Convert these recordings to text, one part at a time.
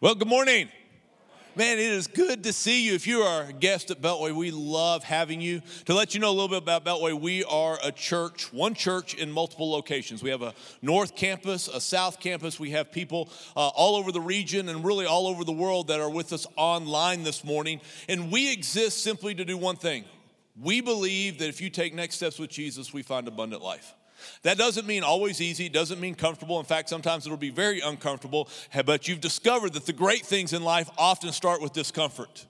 Well, good morning. Man, it is good to see you. If you are a guest at Beltway, we love having you. To let you know a little bit about Beltway, we are a church, one church in multiple locations. We have a north campus, a south campus. We have people uh, all over the region and really all over the world that are with us online this morning. And we exist simply to do one thing. We believe that if you take next steps with Jesus, we find abundant life. That doesn't mean always easy, doesn't mean comfortable. In fact, sometimes it'll be very uncomfortable, but you've discovered that the great things in life often start with discomfort.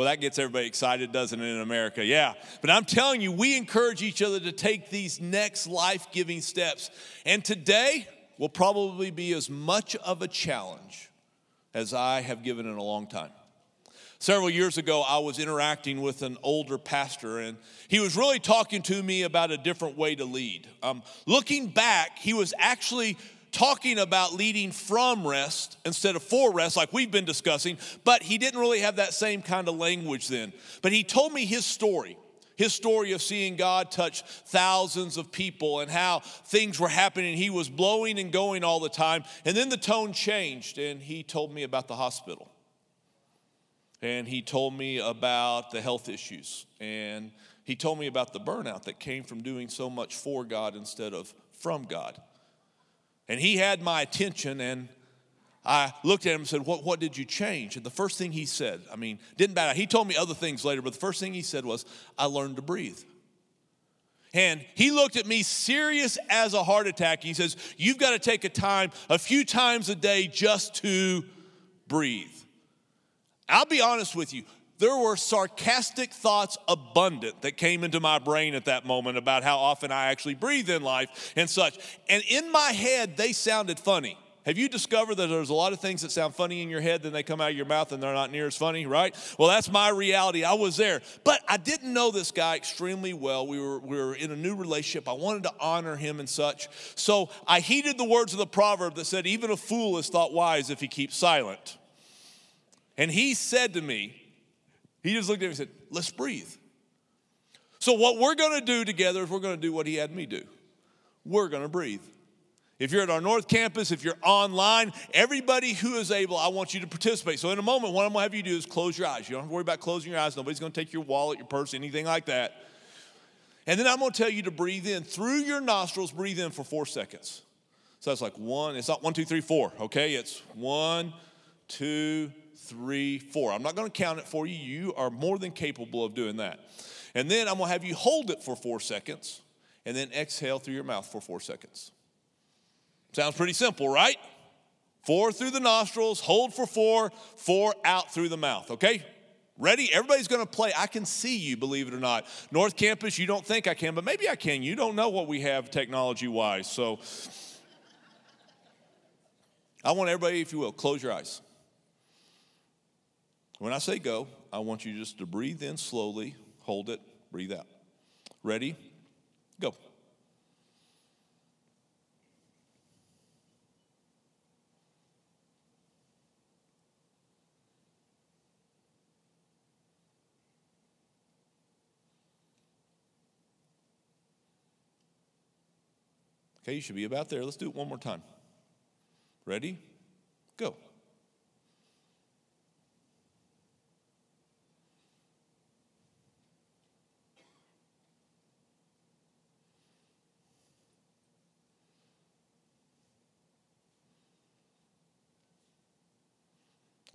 Well, that gets everybody excited, doesn't it, in America? Yeah. But I'm telling you, we encourage each other to take these next life giving steps. And today will probably be as much of a challenge as I have given in a long time. Several years ago, I was interacting with an older pastor, and he was really talking to me about a different way to lead. Um, looking back, he was actually talking about leading from rest instead of for rest, like we've been discussing, but he didn't really have that same kind of language then. But he told me his story his story of seeing God touch thousands of people and how things were happening. He was blowing and going all the time. And then the tone changed, and he told me about the hospital and he told me about the health issues and he told me about the burnout that came from doing so much for God instead of from God. And he had my attention and I looked at him and said, what, what did you change? And the first thing he said, I mean, didn't matter. He told me other things later, but the first thing he said was, I learned to breathe. And he looked at me serious as a heart attack. He says, You've got to take a time, a few times a day, just to breathe. I'll be honest with you, there were sarcastic thoughts abundant that came into my brain at that moment about how often I actually breathe in life and such. And in my head, they sounded funny. Have you discovered that there's a lot of things that sound funny in your head, then they come out of your mouth and they're not near as funny, right? Well, that's my reality. I was there. But I didn't know this guy extremely well. We were, we were in a new relationship. I wanted to honor him and such. So I heeded the words of the proverb that said, Even a fool is thought wise if he keeps silent. And he said to me, he just looked at me and said, Let's breathe. So, what we're going to do together is we're going to do what he had me do. We're going to breathe. If you're at our North Campus, if you're online, everybody who is able, I want you to participate. So, in a moment, what I'm going to have you do is close your eyes. You don't have to worry about closing your eyes. Nobody's going to take your wallet, your purse, anything like that. And then I'm going to tell you to breathe in through your nostrils, breathe in for four seconds. So that's like one, it's not one, two, three, four, okay? It's one, two, three, four. I'm not going to count it for you. You are more than capable of doing that. And then I'm going to have you hold it for four seconds and then exhale through your mouth for four seconds. Sounds pretty simple, right? Four through the nostrils, hold for four, four out through the mouth, okay? Ready? Everybody's gonna play. I can see you, believe it or not. North Campus, you don't think I can, but maybe I can. You don't know what we have technology wise. So I want everybody, if you will, close your eyes. When I say go, I want you just to breathe in slowly, hold it, breathe out. Ready? Go. Okay, you should be about there. Let's do it one more time. Ready? Go.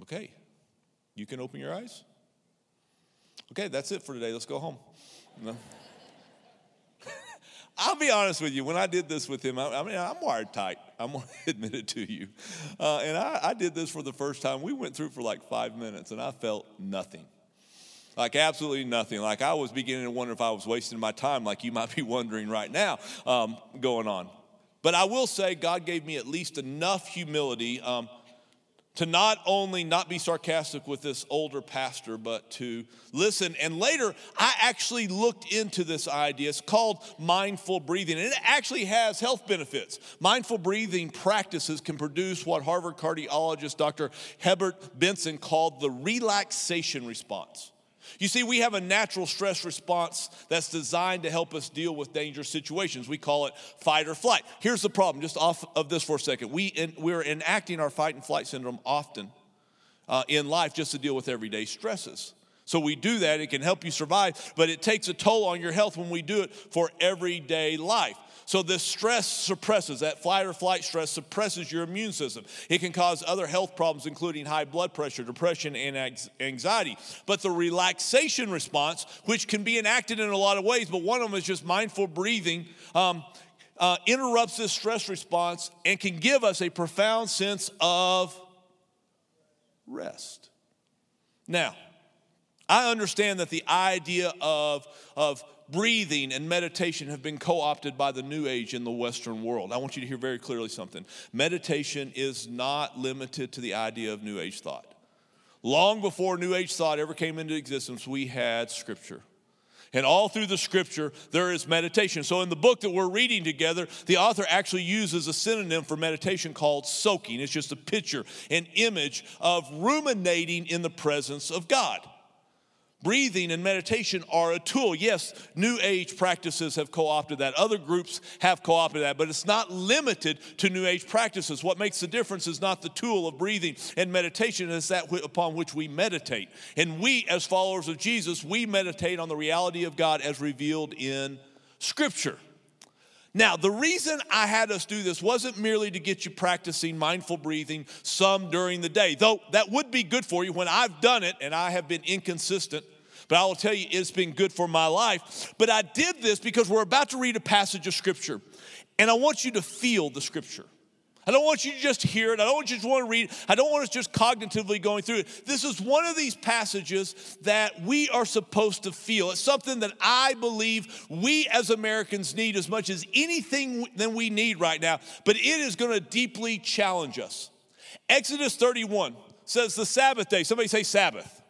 Okay, you can open your eyes. Okay, that's it for today. Let's go home. No. I'll be honest with you. When I did this with him, I, I mean, I'm wired tight. I'm going to admit it to you. Uh, and I, I did this for the first time. We went through for like five minutes, and I felt nothing. Like absolutely nothing. Like I was beginning to wonder if I was wasting my time, like you might be wondering right now, um, going on. But I will say, God gave me at least enough humility. Um, to not only not be sarcastic with this older pastor, but to listen. And later, I actually looked into this idea. It's called mindful breathing, and it actually has health benefits. Mindful breathing practices can produce what Harvard cardiologist Dr. Herbert Benson called the relaxation response. You see, we have a natural stress response that's designed to help us deal with dangerous situations. We call it fight or flight. Here's the problem, just off of this for a second. We in, we're enacting our fight and flight syndrome often uh, in life just to deal with everyday stresses. So we do that, it can help you survive, but it takes a toll on your health when we do it for everyday life. So this stress suppresses, that flight or flight stress suppresses your immune system. It can cause other health problems, including high blood pressure, depression, and anxiety. But the relaxation response, which can be enacted in a lot of ways, but one of them is just mindful breathing, um, uh, interrupts this stress response and can give us a profound sense of rest. Now, I understand that the idea of, of breathing and meditation have been co opted by the New Age in the Western world. I want you to hear very clearly something. Meditation is not limited to the idea of New Age thought. Long before New Age thought ever came into existence, we had Scripture. And all through the scripture, there is meditation. So, in the book that we're reading together, the author actually uses a synonym for meditation called soaking. It's just a picture, an image of ruminating in the presence of God. Breathing and meditation are a tool. Yes, New Age practices have co opted that. Other groups have co opted that, but it's not limited to New Age practices. What makes the difference is not the tool of breathing and meditation, it's that upon which we meditate. And we, as followers of Jesus, we meditate on the reality of God as revealed in Scripture. Now, the reason I had us do this wasn't merely to get you practicing mindful breathing some during the day, though that would be good for you when I've done it and I have been inconsistent but I will tell you, it's been good for my life. But I did this because we're about to read a passage of Scripture, and I want you to feel the Scripture. I don't want you to just hear it. I don't want you to just want to read. I don't want us just cognitively going through it. This is one of these passages that we are supposed to feel. It's something that I believe we as Americans need as much as anything that we need right now, but it is going to deeply challenge us. Exodus 31 says the Sabbath day. Somebody say Sabbath.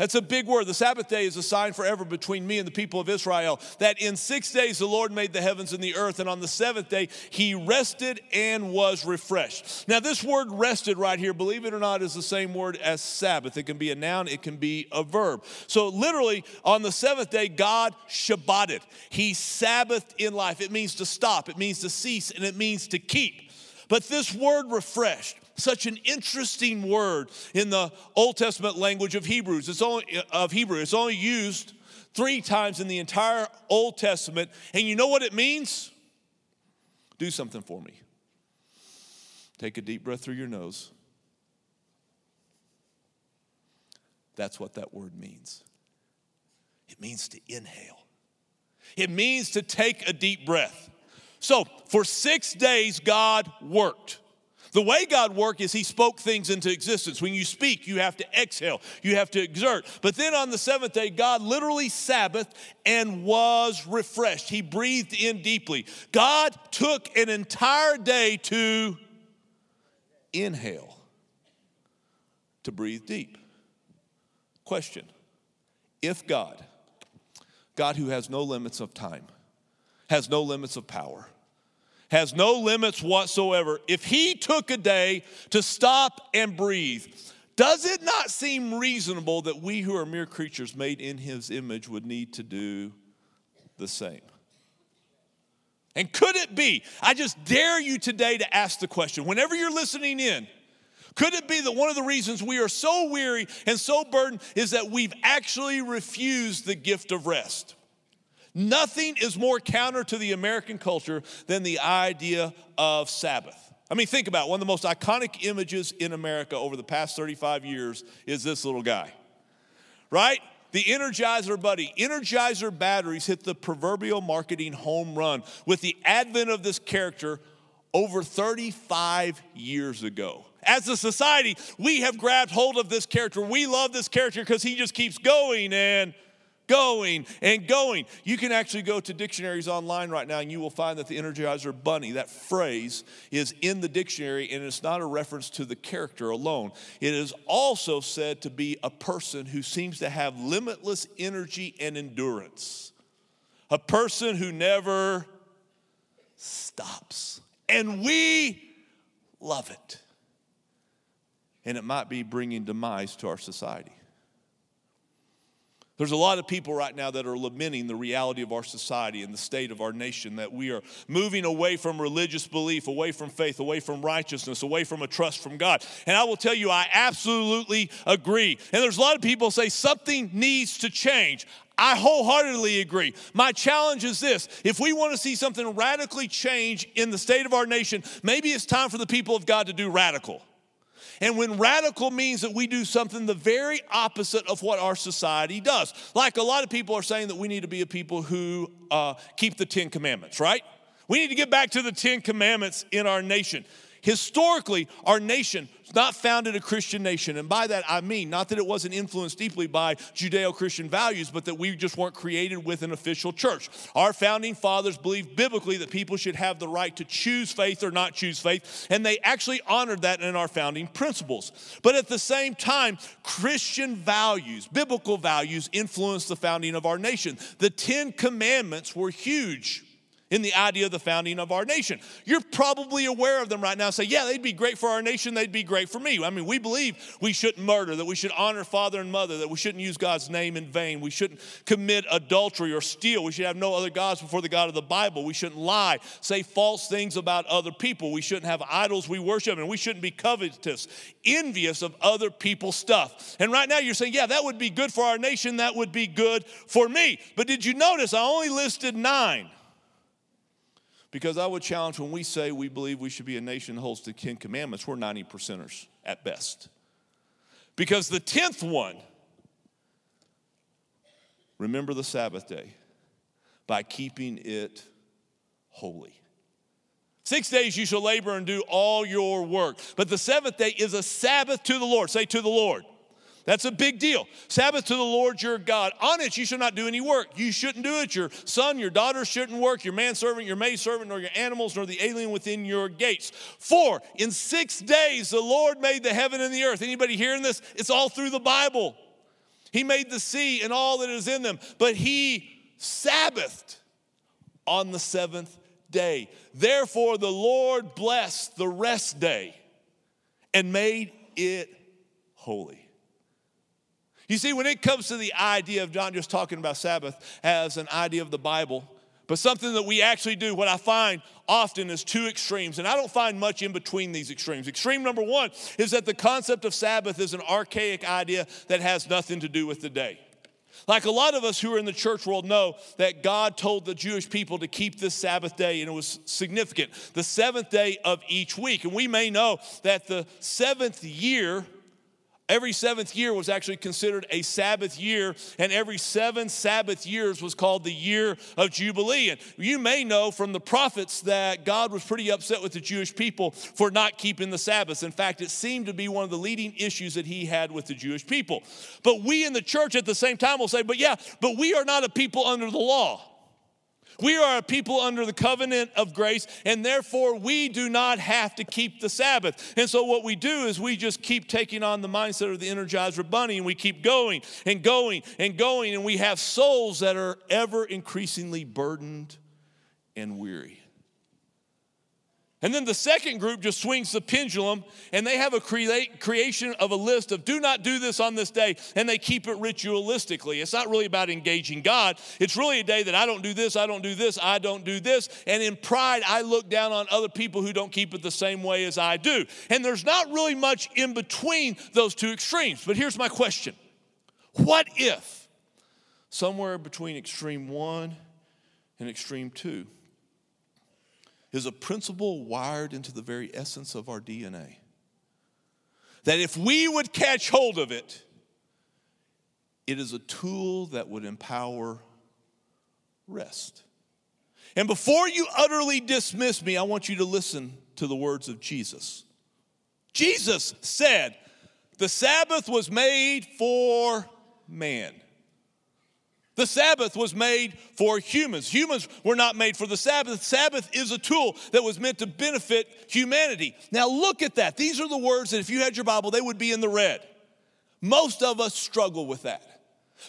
That's a big word. The Sabbath day is a sign forever between me and the people of Israel that in six days the Lord made the heavens and the earth, and on the seventh day he rested and was refreshed. Now, this word rested right here, believe it or not, is the same word as Sabbath. It can be a noun, it can be a verb. So, literally, on the seventh day, God Shabbated. He Sabbathed in life. It means to stop, it means to cease, and it means to keep. But this word refreshed, such an interesting word in the Old Testament language of Hebrews. It's only of Hebrew. It's only used three times in the entire Old Testament. And you know what it means? Do something for me. Take a deep breath through your nose. That's what that word means. It means to inhale. It means to take a deep breath. So, for six days, God worked. The way God worked is He spoke things into existence. When you speak, you have to exhale, you have to exert. But then on the seventh day, God literally Sabbathed and was refreshed. He breathed in deeply. God took an entire day to inhale, to breathe deep. Question If God, God who has no limits of time, has no limits of power, has no limits whatsoever. If he took a day to stop and breathe, does it not seem reasonable that we who are mere creatures made in his image would need to do the same? And could it be, I just dare you today to ask the question, whenever you're listening in, could it be that one of the reasons we are so weary and so burdened is that we've actually refused the gift of rest? Nothing is more counter to the American culture than the idea of Sabbath. I mean, think about it. one of the most iconic images in America over the past 35 years is this little guy, right? The Energizer Bunny. Energizer batteries hit the proverbial marketing home run with the advent of this character over 35 years ago. As a society, we have grabbed hold of this character. We love this character because he just keeps going and going and going. You can actually go to dictionaries online right now and you will find that the Energizer Bunny, that phrase, is in the dictionary and it's not a reference to the character alone. It is also said to be a person who seems to have limitless energy and endurance, a person who never stops. And we love it. And it might be bringing demise to our society. There's a lot of people right now that are lamenting the reality of our society and the state of our nation, that we are moving away from religious belief, away from faith, away from righteousness, away from a trust from God. And I will tell you, I absolutely agree. And there's a lot of people say something needs to change. I wholeheartedly agree. My challenge is this if we want to see something radically change in the state of our nation, maybe it's time for the people of God to do radical. And when radical means that we do something the very opposite of what our society does. Like a lot of people are saying that we need to be a people who uh, keep the Ten Commandments, right? We need to get back to the Ten Commandments in our nation. Historically, our nation was not founded a Christian nation. And by that, I mean not that it wasn't influenced deeply by Judeo Christian values, but that we just weren't created with an official church. Our founding fathers believed biblically that people should have the right to choose faith or not choose faith, and they actually honored that in our founding principles. But at the same time, Christian values, biblical values, influenced the founding of our nation. The Ten Commandments were huge in the idea of the founding of our nation. You're probably aware of them right now. Say, yeah, they'd be great for our nation, they'd be great for me. I mean, we believe we shouldn't murder, that we should honor father and mother, that we shouldn't use God's name in vain, we shouldn't commit adultery or steal, we should have no other gods before the God of the Bible, we shouldn't lie, say false things about other people, we shouldn't have idols we worship, and we shouldn't be covetous, envious of other people's stuff. And right now you're saying, yeah, that would be good for our nation, that would be good for me. But did you notice I only listed nine? Because I would challenge when we say we believe we should be a nation that holds the Ten Commandments, we're 90 percenters at best. Because the 10th one, remember the Sabbath day by keeping it holy. Six days you shall labor and do all your work. But the seventh day is a Sabbath to the Lord. Say to the Lord. That's a big deal. Sabbath to the Lord your God. On it you shall not do any work. You shouldn't do it. Your son, your daughter shouldn't work. Your manservant, your maidservant, nor your animals, nor the alien within your gates. For in six days the Lord made the heaven and the earth. Anybody hearing this? It's all through the Bible. He made the sea and all that is in them. But he Sabbathed on the seventh day. Therefore the Lord blessed the rest day and made it holy. You see, when it comes to the idea of John just talking about Sabbath as an idea of the Bible, but something that we actually do, what I find often is two extremes, and I don't find much in between these extremes. Extreme number one is that the concept of Sabbath is an archaic idea that has nothing to do with the day. Like a lot of us who are in the church world know that God told the Jewish people to keep this Sabbath day, and it was significant, the seventh day of each week. And we may know that the seventh year Every seventh year was actually considered a Sabbath year, and every seven Sabbath years was called the year of Jubilee. And you may know from the prophets that God was pretty upset with the Jewish people for not keeping the Sabbath. In fact, it seemed to be one of the leading issues that he had with the Jewish people. But we in the church at the same time will say, but yeah, but we are not a people under the law. We are a people under the covenant of grace, and therefore we do not have to keep the Sabbath. And so, what we do is we just keep taking on the mindset of the Energizer Bunny, and we keep going and going and going, and we have souls that are ever increasingly burdened and weary. And then the second group just swings the pendulum and they have a create, creation of a list of do not do this on this day and they keep it ritualistically. It's not really about engaging God. It's really a day that I don't do this, I don't do this, I don't do this. And in pride, I look down on other people who don't keep it the same way as I do. And there's not really much in between those two extremes. But here's my question What if somewhere between extreme one and extreme two? Is a principle wired into the very essence of our DNA. That if we would catch hold of it, it is a tool that would empower rest. And before you utterly dismiss me, I want you to listen to the words of Jesus. Jesus said, The Sabbath was made for man. The Sabbath was made for humans. Humans were not made for the Sabbath. Sabbath is a tool that was meant to benefit humanity. Now, look at that. These are the words that if you had your Bible, they would be in the red. Most of us struggle with that.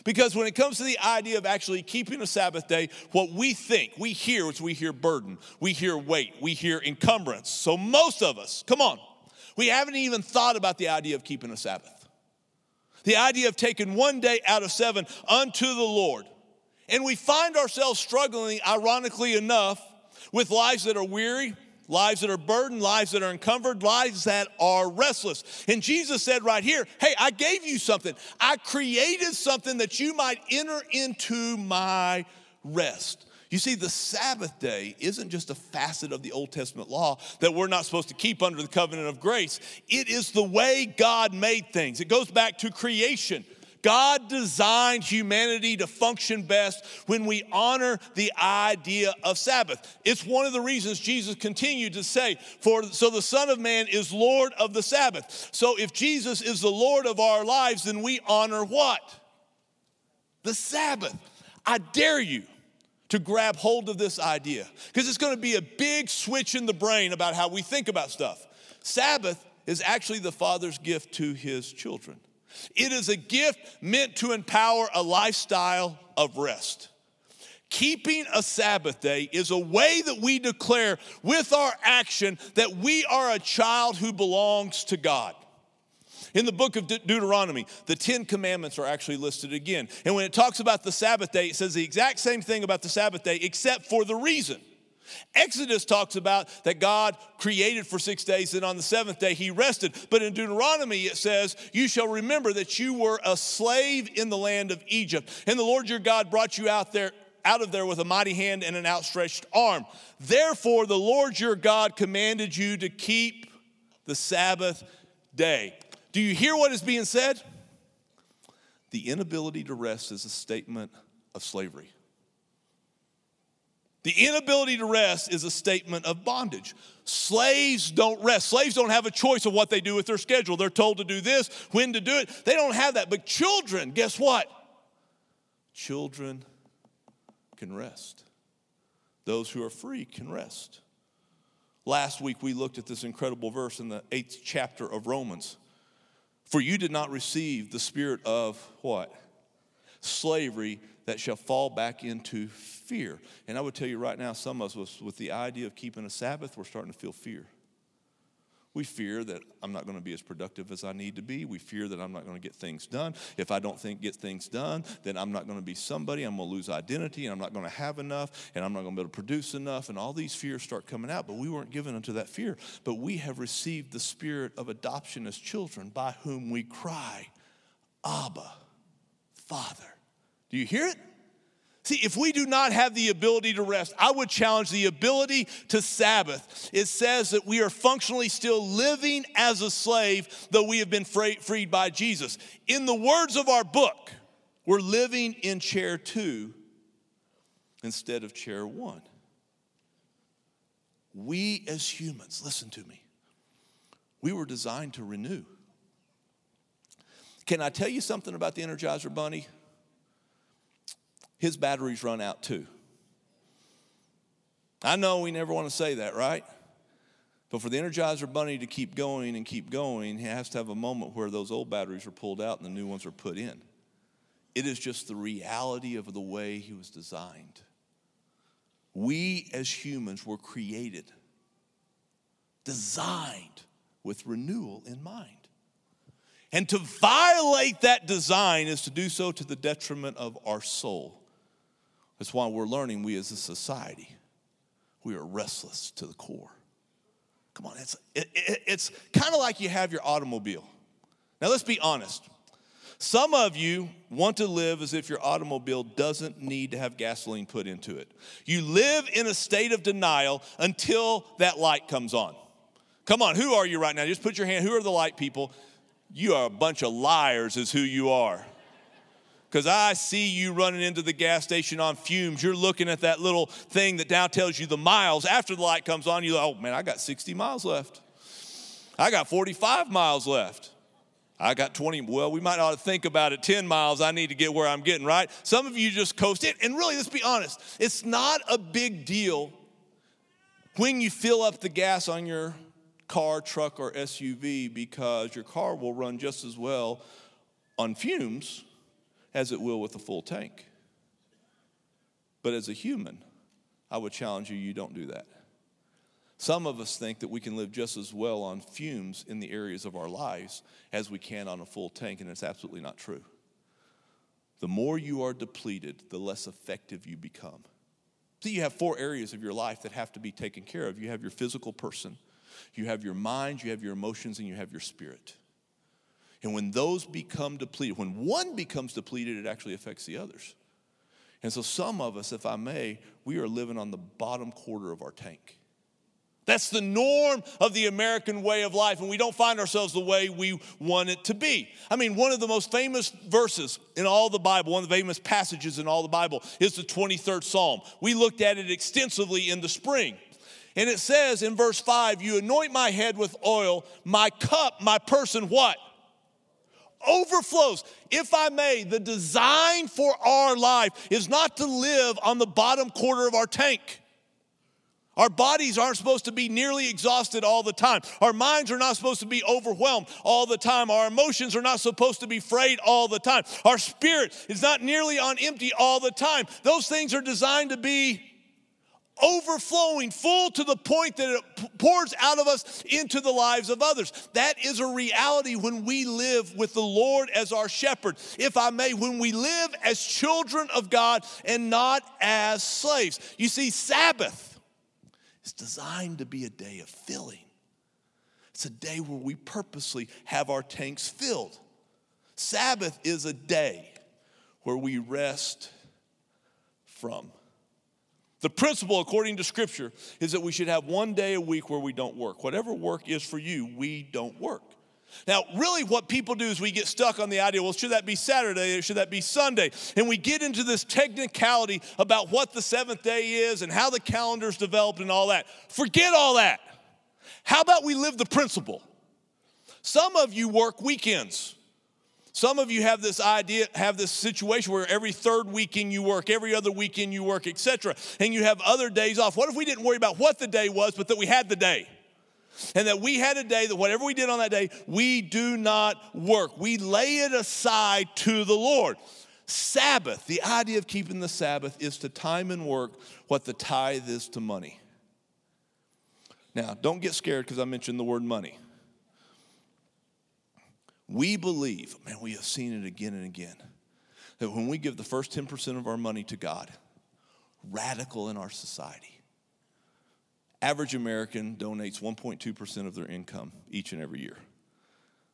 Because when it comes to the idea of actually keeping a Sabbath day, what we think, we hear is we hear burden, we hear weight, we hear encumbrance. So most of us, come on, we haven't even thought about the idea of keeping a Sabbath. The idea of taking one day out of seven unto the Lord. And we find ourselves struggling, ironically enough, with lives that are weary, lives that are burdened, lives that are encumbered, lives that are restless. And Jesus said right here, Hey, I gave you something. I created something that you might enter into my rest. You see, the Sabbath day isn't just a facet of the Old Testament law that we're not supposed to keep under the covenant of grace. It is the way God made things. It goes back to creation. God designed humanity to function best when we honor the idea of Sabbath. It's one of the reasons Jesus continued to say, For so the Son of Man is Lord of the Sabbath. So if Jesus is the Lord of our lives, then we honor what? The Sabbath. I dare you to grab hold of this idea because it's going to be a big switch in the brain about how we think about stuff. Sabbath is actually the Father's gift to his children. It is a gift meant to empower a lifestyle of rest. Keeping a Sabbath day is a way that we declare with our action that we are a child who belongs to God. In the book of De- Deuteronomy, the Ten Commandments are actually listed again. And when it talks about the Sabbath day, it says the exact same thing about the Sabbath day, except for the reason. Exodus talks about that God created for six days, and on the seventh day he rested. But in Deuteronomy it says, You shall remember that you were a slave in the land of Egypt, and the Lord your God brought you out there. Out of there with a mighty hand and an outstretched arm. Therefore, the Lord your God commanded you to keep the Sabbath day. Do you hear what is being said? The inability to rest is a statement of slavery. The inability to rest is a statement of bondage. Slaves don't rest. Slaves don't have a choice of what they do with their schedule. They're told to do this, when to do it. They don't have that. But children, guess what? Children can rest. Those who are free can rest. Last week we looked at this incredible verse in the eighth chapter of Romans. For you did not receive the spirit of what? Slavery that shall fall back into fear. And I would tell you right now, some of us, with the idea of keeping a Sabbath, we're starting to feel fear. We fear that I'm not going to be as productive as I need to be. We fear that I'm not going to get things done. If I don't think get things done, then I'm not going to be somebody. I'm going to lose identity, and I'm not going to have enough, and I'm not going to be able to produce enough. And all these fears start coming out. But we weren't given unto that fear. But we have received the spirit of adoption as children, by whom we cry, Abba, Father. Do you hear it? See, if we do not have the ability to rest, I would challenge the ability to Sabbath. It says that we are functionally still living as a slave, though we have been freed by Jesus. In the words of our book, we're living in chair two instead of chair one. We as humans, listen to me, we were designed to renew. Can I tell you something about the Energizer Bunny? His batteries run out too. I know we never want to say that, right? But for the Energizer Bunny to keep going and keep going, he has to have a moment where those old batteries are pulled out and the new ones are put in. It is just the reality of the way he was designed. We as humans were created, designed with renewal in mind. And to violate that design is to do so to the detriment of our soul. That's why we're learning we as a society, we are restless to the core. Come on, it's, it, it, it's kind of like you have your automobile. Now, let's be honest. Some of you want to live as if your automobile doesn't need to have gasoline put into it. You live in a state of denial until that light comes on. Come on, who are you right now? Just put your hand. Who are the light people? You are a bunch of liars, is who you are because I see you running into the gas station on fumes. You're looking at that little thing that now tells you the miles. After the light comes on, you go, oh man, I got 60 miles left. I got 45 miles left. I got 20. Well, we might ought to think about it 10 miles. I need to get where I'm getting, right? Some of you just coast in. And really, let's be honest, it's not a big deal when you fill up the gas on your car, truck, or SUV because your car will run just as well on fumes as it will with a full tank. But as a human, I would challenge you, you don't do that. Some of us think that we can live just as well on fumes in the areas of our lives as we can on a full tank, and it's absolutely not true. The more you are depleted, the less effective you become. See, you have four areas of your life that have to be taken care of. You have your physical person, you have your mind, you have your emotions, and you have your spirit. And when those become depleted, when one becomes depleted, it actually affects the others. And so, some of us, if I may, we are living on the bottom quarter of our tank. That's the norm of the American way of life, and we don't find ourselves the way we want it to be. I mean, one of the most famous verses in all the Bible, one of the famous passages in all the Bible, is the 23rd Psalm. We looked at it extensively in the spring. And it says in verse 5, You anoint my head with oil, my cup, my person, what? Overflows. If I may, the design for our life is not to live on the bottom quarter of our tank. Our bodies aren't supposed to be nearly exhausted all the time. Our minds are not supposed to be overwhelmed all the time. Our emotions are not supposed to be frayed all the time. Our spirit is not nearly on empty all the time. Those things are designed to be overflowing, full to the point that it pours out of us into the lives of others. That is a reality when we live with the Lord as our shepherd. If I may, when we live as children of God and not as slaves. You see, Sabbath it's designed to be a day of filling. It's a day where we purposely have our tanks filled. Sabbath is a day where we rest from. The principle, according to Scripture, is that we should have one day a week where we don't work. Whatever work is for you, we don't work. Now, really, what people do is we get stuck on the idea well, should that be Saturday or should that be Sunday? And we get into this technicality about what the seventh day is and how the calendar's developed and all that. Forget all that. How about we live the principle? Some of you work weekends. Some of you have this idea, have this situation where every third weekend you work, every other weekend you work, etc. And you have other days off. What if we didn't worry about what the day was, but that we had the day? and that we had a day that whatever we did on that day, we do not work. We lay it aside to the Lord. Sabbath, the idea of keeping the Sabbath is to time and work what the tithe is to money. Now, don't get scared because I mentioned the word money. We believe, man, we have seen it again and again, that when we give the first 10% of our money to God, radical in our society, Average American donates 1.2% of their income each and every year.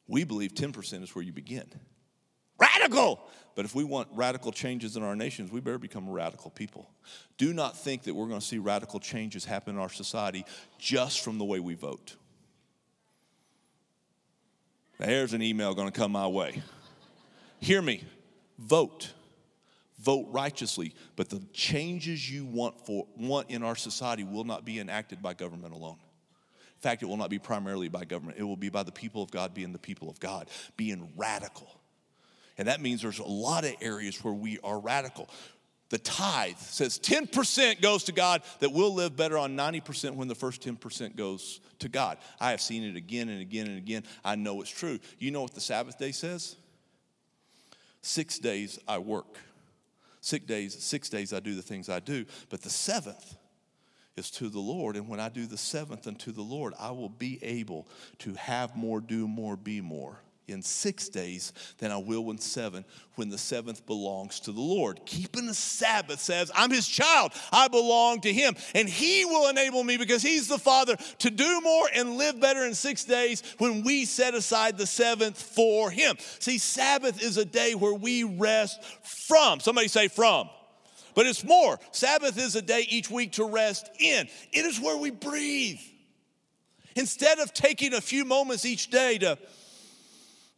We believe 10% is where you begin. Radical! But if we want radical changes in our nations, we better become radical people. Do not think that we're going to see radical changes happen in our society just from the way we vote. Now, here's an email going to come my way. Hear me. Vote vote righteously, but the changes you want for want in our society will not be enacted by government alone. In fact, it will not be primarily by government. It will be by the people of God being the people of God, being radical. And that means there's a lot of areas where we are radical. The tithe says 10% goes to God, that we'll live better on 90% when the first 10% goes to God. I have seen it again and again and again. I know it's true. You know what the Sabbath day says? Six days I work. Six days, six days I do the things I do, but the seventh is to the Lord. And when I do the seventh unto the Lord, I will be able to have more, do more, be more in six days than I will in seven when the seventh belongs to the Lord. Keeping the Sabbath says, I'm his child, I belong to him, and he will enable me because he's the Father to do more and live better in six days when we set aside the seventh for him. See, Sabbath is a day where we rest from. Somebody say, from. But it's more. Sabbath is a day each week to rest in. It is where we breathe. Instead of taking a few moments each day to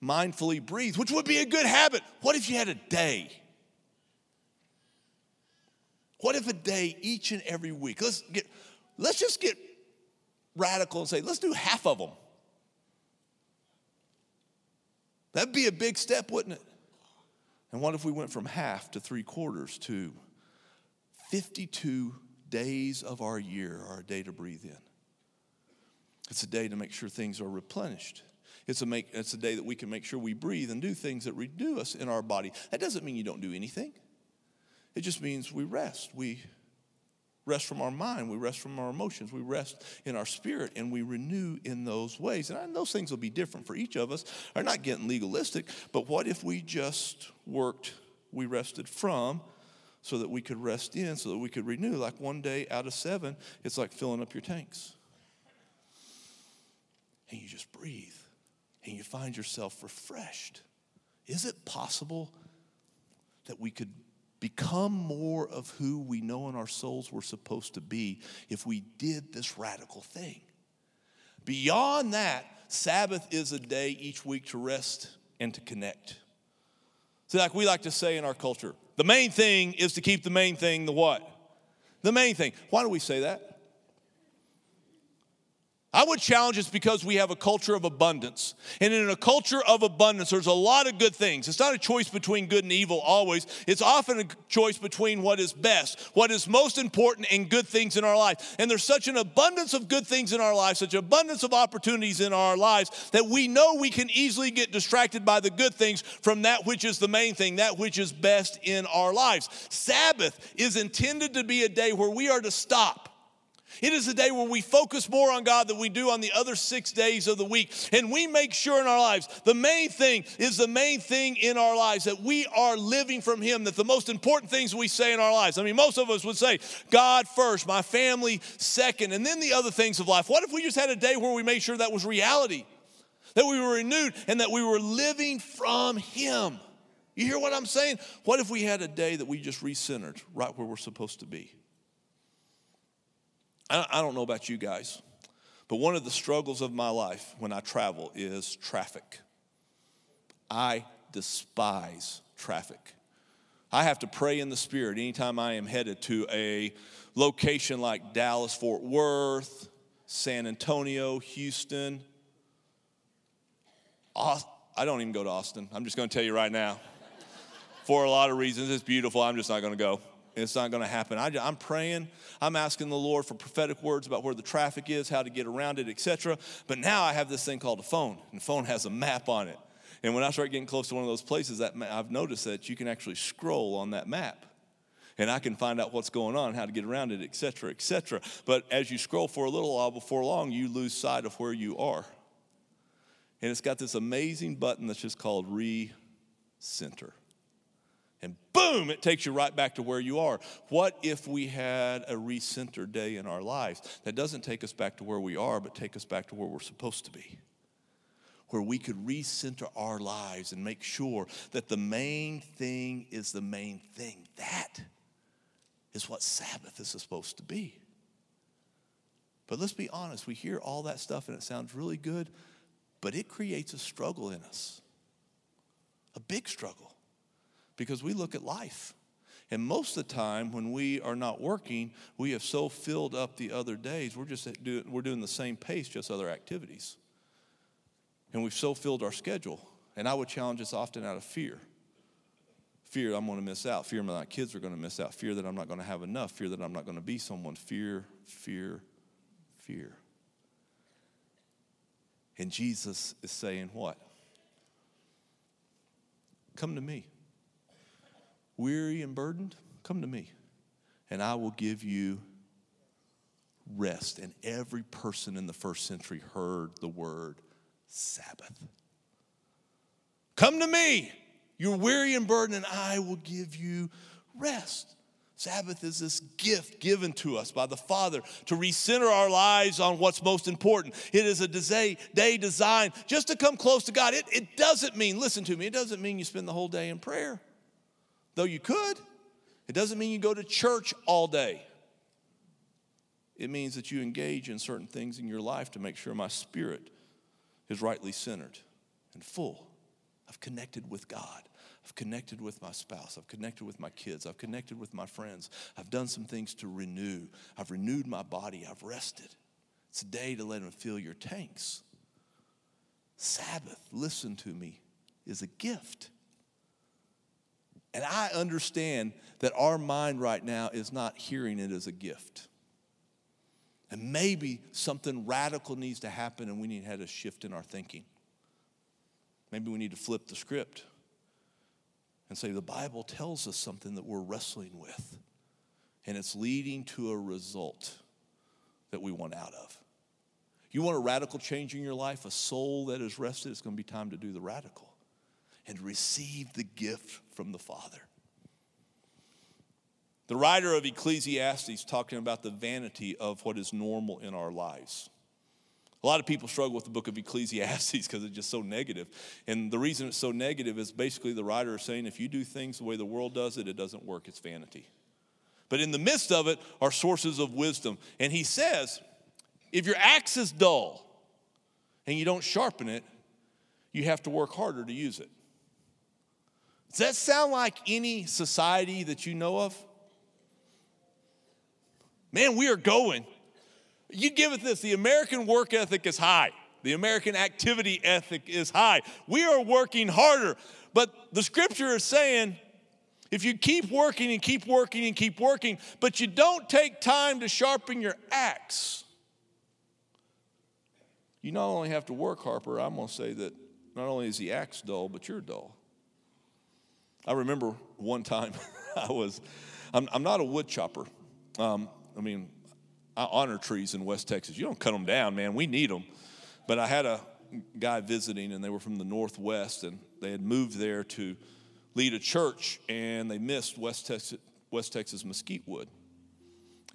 mindfully breathe, which would be a good habit. What if you had a day? What if a day each and every week? Let's get let's just get radical and say, let's do half of them. That'd be a big step, wouldn't it? And what if we went from half to three quarters to 52 days of our year are a day to breathe in? It's a day to make sure things are replenished. It's a, make, it's a day that we can make sure we breathe and do things that renew us in our body. That doesn't mean you don't do anything, it just means we rest. We rest from our mind, we rest from our emotions, we rest in our spirit, and we renew in those ways. And those things will be different for each of us. Are not getting legalistic, but what if we just worked, we rested from, so that we could rest in, so that we could renew? Like one day out of seven, it's like filling up your tanks. And you just breathe, and you find yourself refreshed. Is it possible that we could become more of who we know in our souls we're supposed to be if we did this radical thing. Beyond that, Sabbath is a day each week to rest and to connect. See, like we like to say in our culture, the main thing is to keep the main thing the what? The main thing. Why do we say that? I would challenge us because we have a culture of abundance. And in a culture of abundance, there's a lot of good things. It's not a choice between good and evil always. It's often a choice between what is best, what is most important, and good things in our life. And there's such an abundance of good things in our lives, such abundance of opportunities in our lives, that we know we can easily get distracted by the good things from that which is the main thing, that which is best in our lives. Sabbath is intended to be a day where we are to stop it is a day where we focus more on God than we do on the other six days of the week. And we make sure in our lives, the main thing is the main thing in our lives that we are living from Him, that the most important things we say in our lives. I mean, most of us would say, God first, my family second, and then the other things of life. What if we just had a day where we made sure that was reality? That we were renewed and that we were living from Him. You hear what I'm saying? What if we had a day that we just recentered right where we're supposed to be? I don't know about you guys, but one of the struggles of my life when I travel is traffic. I despise traffic. I have to pray in the spirit anytime I am headed to a location like Dallas, Fort Worth, San Antonio, Houston. I don't even go to Austin. I'm just going to tell you right now. For a lot of reasons, it's beautiful. I'm just not going to go. It's not going to happen. I, am praying. I'm asking the Lord for prophetic words about where the traffic is, how to get around it, etc. But now I have this thing called a phone, and the phone has a map on it. And when I start getting close to one of those places, that I've noticed that you can actually scroll on that map. And I can find out what's going on, how to get around it, etc., etc. But as you scroll for a little while before long, you lose sight of where you are. And it's got this amazing button that's just called recenter and boom, it takes you right back to where you are. What if we had a recenter day in our lives that doesn't take us back to where we are, but take us back to where we're supposed to be? Where we could recenter our lives and make sure that the main thing is the main thing. That is what Sabbath is supposed to be. But let's be honest, we hear all that stuff and it sounds really good, but it creates a struggle in us, a big struggle because we look at life. And most of the time, when we are not working, we have so filled up the other days, we're just we're doing the same pace, just other activities. And we've so filled our schedule. And I would challenge us often out of fear. Fear I'm going to miss out. Fear my kids are going to miss out. Fear that I'm not going to have enough. Fear that I'm not going to be someone. Fear, fear, fear. And Jesus is saying, What? Come to me weary and burdened, come to me, and I will give you rest. And every person in the first century heard the word Sabbath. Come to me, you're weary and burdened, and I will give you rest. Sabbath is this gift given to us by the Father to recenter our lives on what's most important. It is a day designed just to come close to God. It, it doesn't mean, listen to me, it doesn't mean you spend the whole day in prayer though you could. It doesn't mean you go to church all day. It means that you engage in certain things in your life to make sure my spirit is rightly centered and full. I've connected with God. I've connected with my spouse. I've connected with my kids. I've connected with my friends. I've done some things to renew. I've renewed my body. I've rested. It's a day to let Him fill your tanks. Sabbath, listen to me, is a gift. And I understand that our mind right now is not hearing it as a gift. And maybe something radical needs to happen and we need to have a shift in our thinking. Maybe we need to flip the script and say the Bible tells us something that we're wrestling with. and it's leading to a result that we want out of. You want a radical change in your life, a soul that is rested, it's going to be time to do the radical and receive the gift from the Father. The writer of Ecclesiastes talking about the vanity of what is normal in our lives. A lot of people struggle with the book of Ecclesiastes because it's just so negative. And the reason it's so negative is basically the writer is saying if you do things the way the world does it, it doesn't work, it's vanity. But in the midst of it are sources of wisdom. And he says, if your axe is dull and you don't sharpen it, you have to work harder to use it. Does that sound like any society that you know of? Man, we are going. You give it this the American work ethic is high, the American activity ethic is high. We are working harder. But the scripture is saying if you keep working and keep working and keep working, but you don't take time to sharpen your axe, you not only have to work, Harper, I'm going to say that not only is the axe dull, but you're dull. I remember one time I was, I'm, I'm not a wood chopper. Um, I mean, I honor trees in West Texas. You don't cut them down, man. We need them. But I had a guy visiting, and they were from the Northwest, and they had moved there to lead a church, and they missed West Texas, West Texas mesquite wood.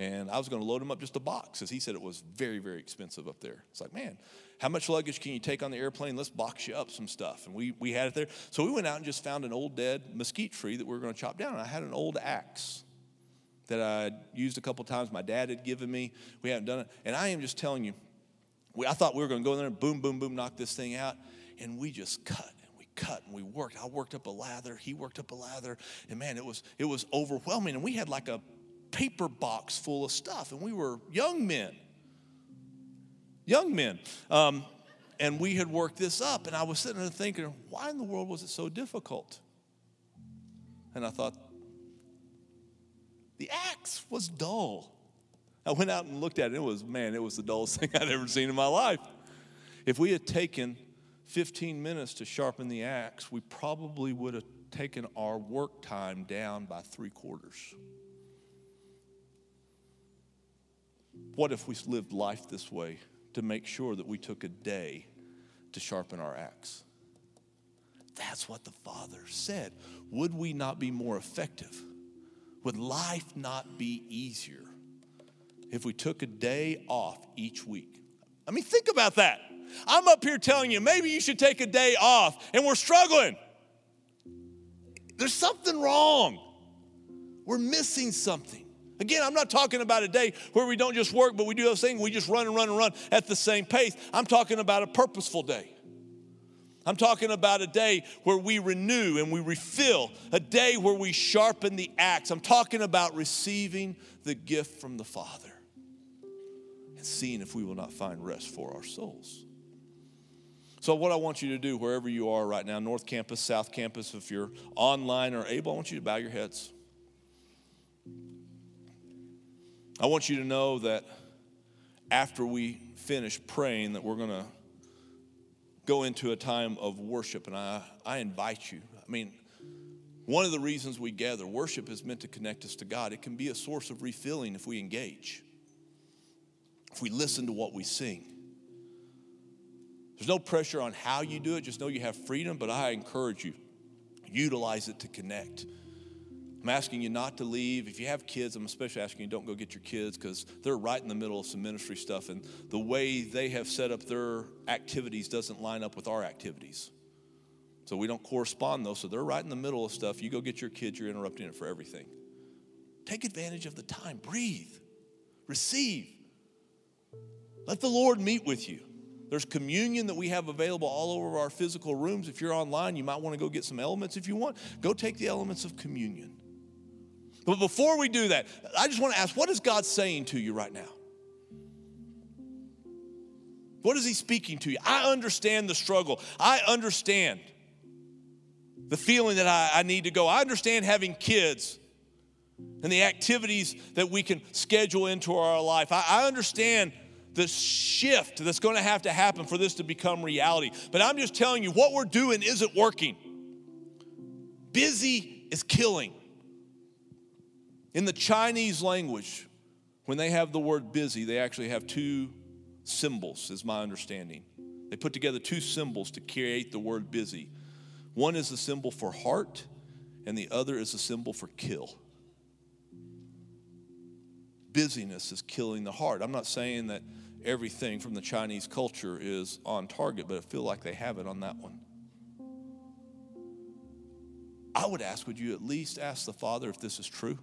And I was going to load him up just a box because he said it was very, very expensive up there. It's like, man, how much luggage can you take on the airplane? Let's box you up some stuff. And we, we had it there. So we went out and just found an old dead mesquite tree that we were going to chop down. And I had an old axe that I used a couple times. My dad had given me. We hadn't done it. And I am just telling you, we, I thought we were going to go in there and boom, boom, boom, knock this thing out. And we just cut and we cut and we worked. I worked up a lather. He worked up a lather. And man, it was it was overwhelming. And we had like a paper box full of stuff. And we were young men. Young men. Um, and we had worked this up. And I was sitting there thinking, why in the world was it so difficult? And I thought, the axe was dull. I went out and looked at it. It was, man, it was the dullest thing I'd ever seen in my life. If we had taken 15 minutes to sharpen the axe, we probably would have taken our work time down by three quarters. What if we lived life this way to make sure that we took a day to sharpen our axe? That's what the Father said. Would we not be more effective? Would life not be easier if we took a day off each week? I mean, think about that. I'm up here telling you, maybe you should take a day off, and we're struggling. There's something wrong. We're missing something. Again, I'm not talking about a day where we don't just work, but we do those things. We just run and run and run at the same pace. I'm talking about a purposeful day. I'm talking about a day where we renew and we refill, a day where we sharpen the axe. I'm talking about receiving the gift from the Father and seeing if we will not find rest for our souls. So, what I want you to do, wherever you are right now, North Campus, South Campus, if you're online or able, I want you to bow your heads. I want you to know that after we finish praying, that we're going to go into a time of worship, and I, I invite you. I mean, one of the reasons we gather, worship is meant to connect us to God. It can be a source of refilling if we engage, if we listen to what we sing. There's no pressure on how you do it, just know you have freedom, but I encourage you, utilize it to connect. I'm asking you not to leave. If you have kids, I'm especially asking you don't go get your kids because they're right in the middle of some ministry stuff, and the way they have set up their activities doesn't line up with our activities. So we don't correspond though, so they're right in the middle of stuff. You go get your kids, you're interrupting it for everything. Take advantage of the time, breathe, receive. Let the Lord meet with you. There's communion that we have available all over our physical rooms. If you're online, you might want to go get some elements if you want. Go take the elements of communion. But before we do that, I just want to ask what is God saying to you right now? What is He speaking to you? I understand the struggle. I understand the feeling that I, I need to go. I understand having kids and the activities that we can schedule into our life. I, I understand the shift that's going to have to happen for this to become reality. But I'm just telling you, what we're doing isn't working. Busy is killing. In the Chinese language, when they have the word busy, they actually have two symbols, is my understanding. They put together two symbols to create the word busy. One is a symbol for heart, and the other is a symbol for kill. Busyness is killing the heart. I'm not saying that everything from the Chinese culture is on target, but I feel like they have it on that one. I would ask, would you at least ask the Father if this is true?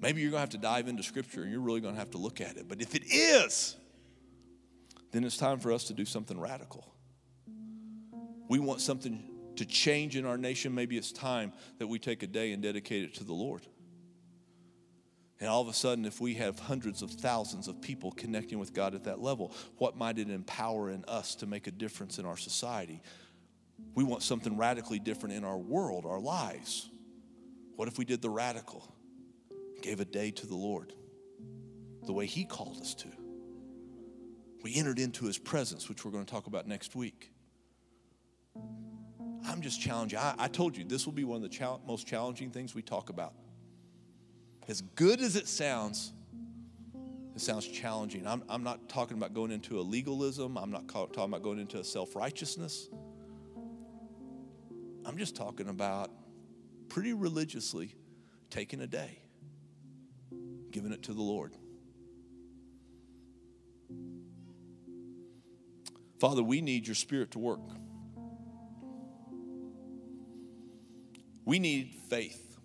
Maybe you're going to have to dive into Scripture and you're really going to have to look at it. But if it is, then it's time for us to do something radical. We want something to change in our nation. Maybe it's time that we take a day and dedicate it to the Lord. And all of a sudden, if we have hundreds of thousands of people connecting with God at that level, what might it empower in us to make a difference in our society? We want something radically different in our world, our lives. What if we did the radical? Gave a day to the Lord the way He called us to. We entered into His presence, which we're going to talk about next week. I'm just challenging. I, I told you this will be one of the most challenging things we talk about as good as it sounds, it sounds challenging. I'm, I'm not talking about going into a legalism, I'm not talking about going into a self righteousness. I'm just talking about pretty religiously taking a day, giving it to the Lord. Father, we need your spirit to work. We need faith.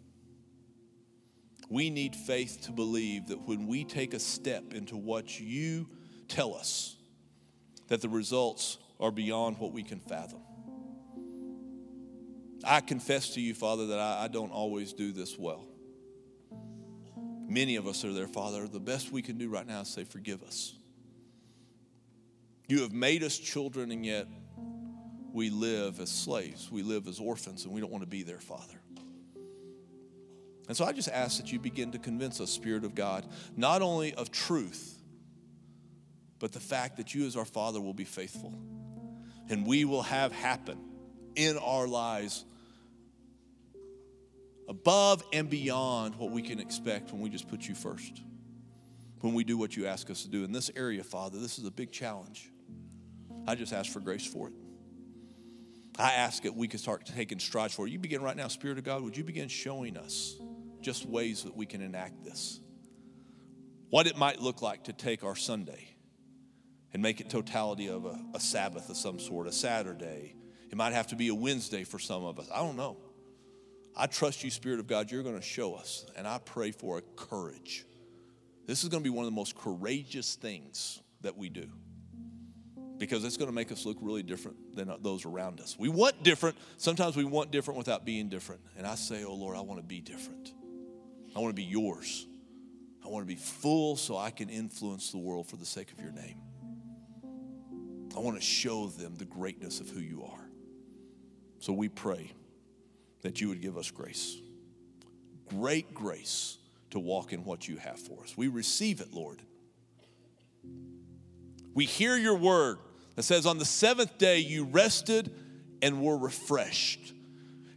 We need faith to believe that when we take a step into what you tell us, that the results are beyond what we can fathom. I confess to you, Father, that I, I don't always do this well. Many of us are there, Father. The best we can do right now is say, Forgive us. You have made us children, and yet we live as slaves. We live as orphans, and we don't want to be there, Father. And so I just ask that you begin to convince us, Spirit of God, not only of truth, but the fact that you, as our Father, will be faithful. And we will have happen in our lives above and beyond what we can expect when we just put you first, when we do what you ask us to do. In this area, Father, this is a big challenge. I just ask for grace for it. I ask that we can start taking strides for it. You begin right now, Spirit of God, would you begin showing us? just ways that we can enact this. What it might look like to take our Sunday and make it totality of a, a Sabbath of some sort, a Saturday. It might have to be a Wednesday for some of us. I don't know. I trust you, Spirit of God, you're going to show us. And I pray for a courage. This is going to be one of the most courageous things that we do because it's going to make us look really different than those around us. We want different. Sometimes we want different without being different. And I say, Oh Lord, I want to be different. I want to be yours. I want to be full so I can influence the world for the sake of your name. I want to show them the greatness of who you are. So we pray that you would give us grace, great grace to walk in what you have for us. We receive it, Lord. We hear your word that says, On the seventh day you rested and were refreshed.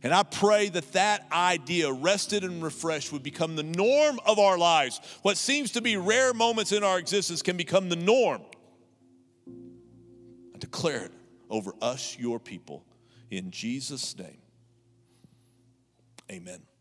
And I pray that that idea, rested and refreshed, would become the norm of our lives. What seems to be rare moments in our existence can become the norm. I declare it over us, your people, in Jesus' name. Amen.